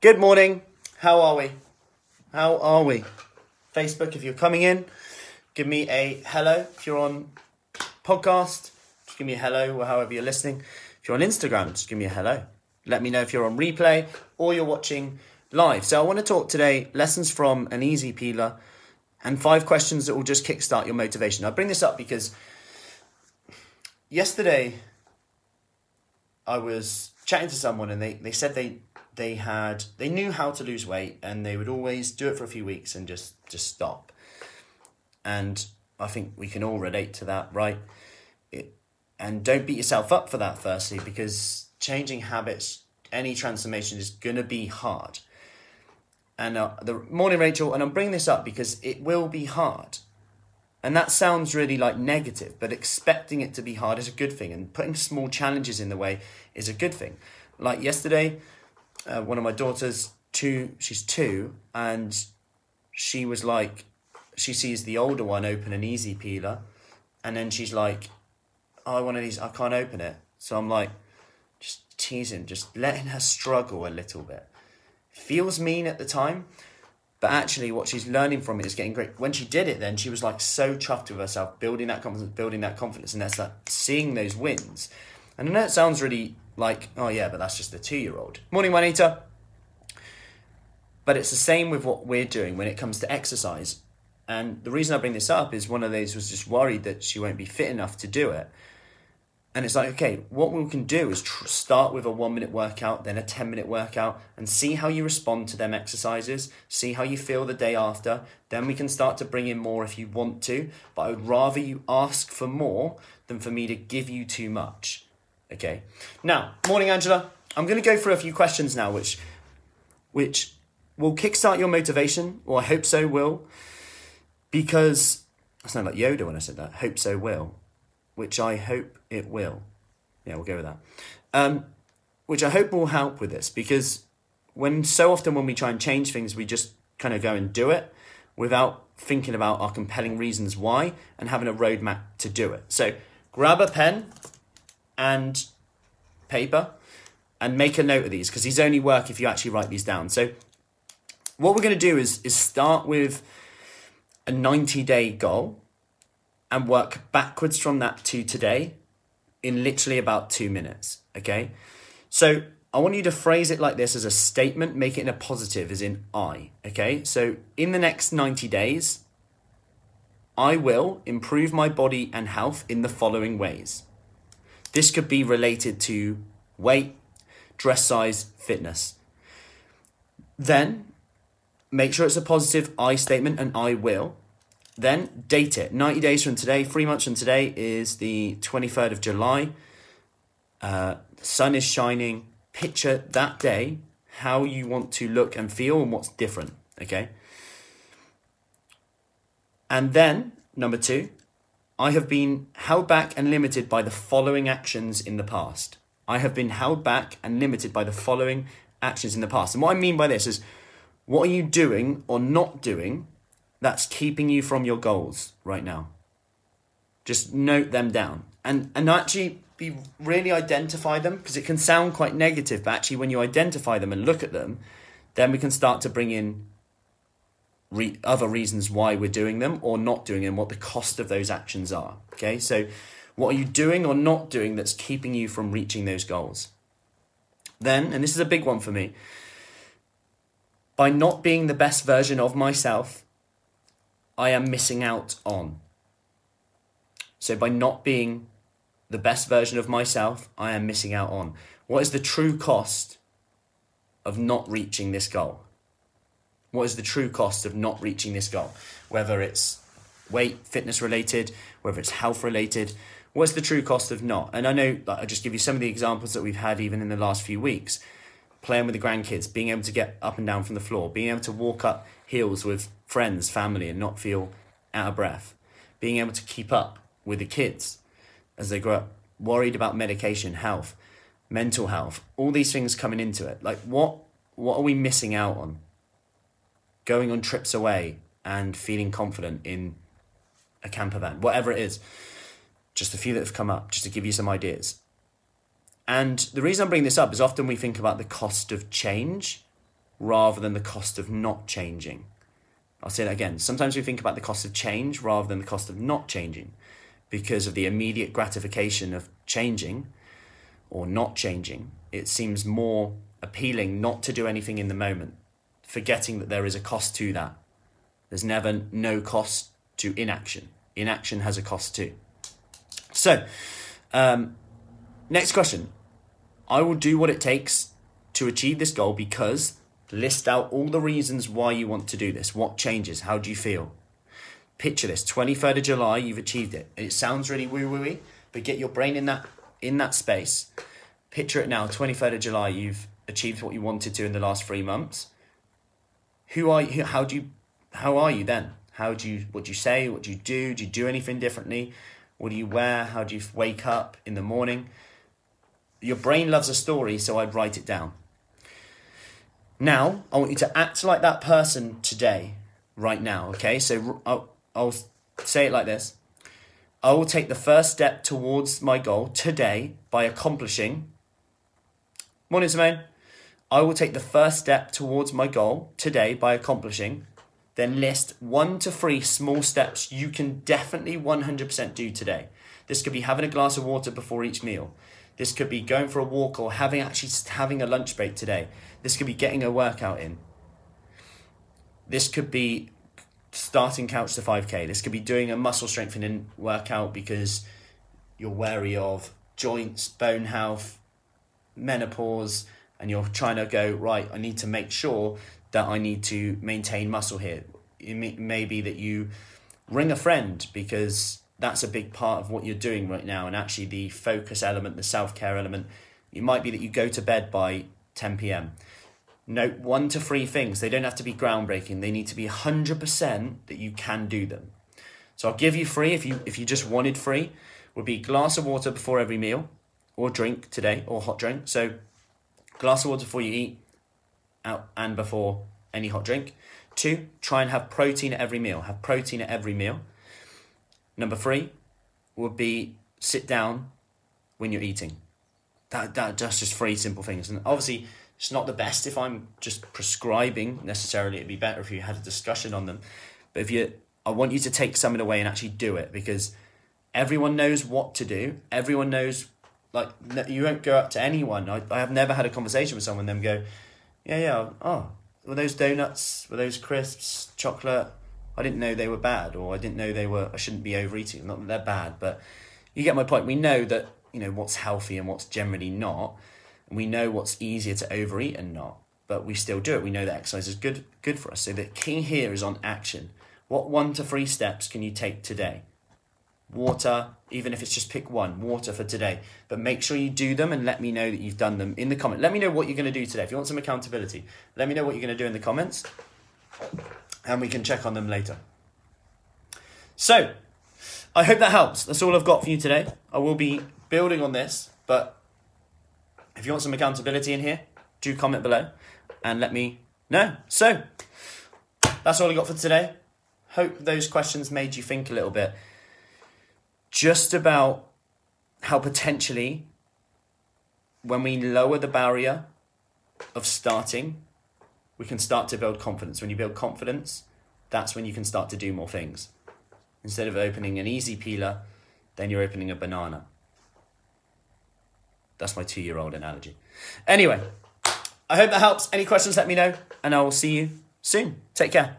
Good morning. How are we? How are we? Facebook, if you're coming in, give me a hello. If you're on podcast, just give me a hello or however you're listening. If you're on Instagram, just give me a hello. Let me know if you're on replay or you're watching live. So I want to talk today lessons from an easy peeler and five questions that will just kickstart your motivation. I bring this up because yesterday I was chatting to someone and they, they said they they had they knew how to lose weight and they would always do it for a few weeks and just just stop. And I think we can all relate to that, right? It, and don't beat yourself up for that firstly because changing habits any transformation is going to be hard. And uh, the morning Rachel and I'm bringing this up because it will be hard. And that sounds really like negative, but expecting it to be hard is a good thing, and putting small challenges in the way is a good thing. Like yesterday, uh, one of my daughters, two, she's two, and she was like, she sees the older one open an easy peeler, and then she's like, oh, I want these, I can't open it. So I'm like, just teasing, just letting her struggle a little bit. Feels mean at the time, but actually, what she's learning from it is getting great. When she did it, then she was like so chuffed with herself, building that confidence, building that confidence, and that's like seeing those wins. And I know it sounds really like, oh yeah, but that's just a two-year-old. Morning, Juanita. But it's the same with what we're doing when it comes to exercise. And the reason I bring this up is one of those was just worried that she won't be fit enough to do it. And it's like, okay, what we can do is tr- start with a one minute workout, then a 10 minute workout, and see how you respond to them exercises, see how you feel the day after. Then we can start to bring in more if you want to. But I would rather you ask for more than for me to give you too much. Okay. Now, morning, Angela. I'm going to go through a few questions now, which, which will kickstart your motivation, or I hope so will, because I sound like Yoda when I said that. Hope so will which I hope it will. Yeah, we'll go with that. Um, which I hope will help with this because when so often when we try and change things, we just kind of go and do it without thinking about our compelling reasons why and having a roadmap to do it. So grab a pen and paper and make a note of these because these only work if you actually write these down. So what we're going to do is is start with a 90 day goal and work backwards from that to today in literally about two minutes. Okay. So I want you to phrase it like this as a statement, make it in a positive, as in I. Okay. So in the next 90 days, I will improve my body and health in the following ways. This could be related to weight, dress size, fitness. Then make sure it's a positive I statement and I will. Then date it. 90 days from today, three months from today is the 23rd of July. Uh, the sun is shining. Picture that day, how you want to look and feel and what's different. Okay. And then, number two, I have been held back and limited by the following actions in the past. I have been held back and limited by the following actions in the past. And what I mean by this is what are you doing or not doing that's keeping you from your goals right now. Just note them down and, and actually be really identify them because it can sound quite negative, but actually, when you identify them and look at them, then we can start to bring in re- other reasons why we're doing them or not doing them, what the cost of those actions are. Okay, so what are you doing or not doing that's keeping you from reaching those goals? Then, and this is a big one for me, by not being the best version of myself, I am missing out on. So, by not being the best version of myself, I am missing out on. What is the true cost of not reaching this goal? What is the true cost of not reaching this goal? Whether it's weight, fitness related, whether it's health related, what's the true cost of not? And I know, like, I'll just give you some of the examples that we've had even in the last few weeks. Playing with the grandkids, being able to get up and down from the floor, being able to walk up hills with friends, family, and not feel out of breath. Being able to keep up with the kids as they grow up, worried about medication, health, mental health, all these things coming into it. Like what what are we missing out on? Going on trips away and feeling confident in a camper van, whatever it is. Just a few that have come up, just to give you some ideas. And the reason I'm bringing this up is often we think about the cost of change rather than the cost of not changing. I'll say that again. Sometimes we think about the cost of change rather than the cost of not changing because of the immediate gratification of changing or not changing. It seems more appealing not to do anything in the moment, forgetting that there is a cost to that. There's never no cost to inaction. Inaction has a cost too. So, um, next question. I will do what it takes to achieve this goal because list out all the reasons why you want to do this. What changes? How do you feel? Picture this 23rd of July, you've achieved it. It sounds really woo wooey, but get your brain in that in that space. Picture it now, 23rd of July, you've achieved what you wanted to in the last three months. Who are you? How do you? How are you then? How do you? What do you say? What do you do? Do you do anything differently? What do you wear? How do you wake up in the morning? Your brain loves a story, so I'd write it down. Now, I want you to act like that person today, right now, okay? So I'll, I'll say it like this I will take the first step towards my goal today by accomplishing. Morning, Simone. I will take the first step towards my goal today by accomplishing. Then list one to three small steps you can definitely 100% do today. This could be having a glass of water before each meal. This could be going for a walk or having actually having a lunch break today. This could be getting a workout in. This could be starting couch to 5k. This could be doing a muscle strengthening workout because you're wary of joints, bone health, menopause, and you're trying to go, right, I need to make sure that I need to maintain muscle here. It may, may be that you ring a friend because that's a big part of what you're doing right now. And actually, the focus element, the self care element, it might be that you go to bed by 10 p.m. Note one to three things. They don't have to be groundbreaking. They need to be 100% that you can do them. So I'll give you free if you if you just wanted free would be glass of water before every meal or drink today or hot drink. So glass of water before you eat out and before any hot drink. Two, try and have protein at every meal. Have protein at every meal. Number three would be sit down when you're eating. That, that that's just three simple things. And obviously, it's not the best if I'm just prescribing necessarily. It'd be better if you had a discussion on them. But if you, I want you to take something away and actually do it because everyone knows what to do. Everyone knows, like, you won't go up to anyone. I, I have never had a conversation with someone, them go, yeah, yeah, oh, were those donuts, were those crisps, chocolate, I didn't know they were bad, or I didn't know they were. I shouldn't be overeating. Not that they're bad, but you get my point. We know that you know what's healthy and what's generally not, and we know what's easier to overeat and not. But we still do it. We know that exercise is good good for us. So the key here is on action. What one to three steps can you take today? Water, even if it's just pick one, water for today. But make sure you do them and let me know that you've done them in the comment. Let me know what you're going to do today. If you want some accountability, let me know what you're going to do in the comments and we can check on them later. So, I hope that helps. That's all I've got for you today. I will be building on this, but if you want some accountability in here, do comment below and let me know. So, that's all I got for today. Hope those questions made you think a little bit just about how potentially when we lower the barrier of starting we can start to build confidence. When you build confidence, that's when you can start to do more things. Instead of opening an easy peeler, then you're opening a banana. That's my two year old analogy. Anyway, I hope that helps. Any questions, let me know, and I will see you soon. Take care.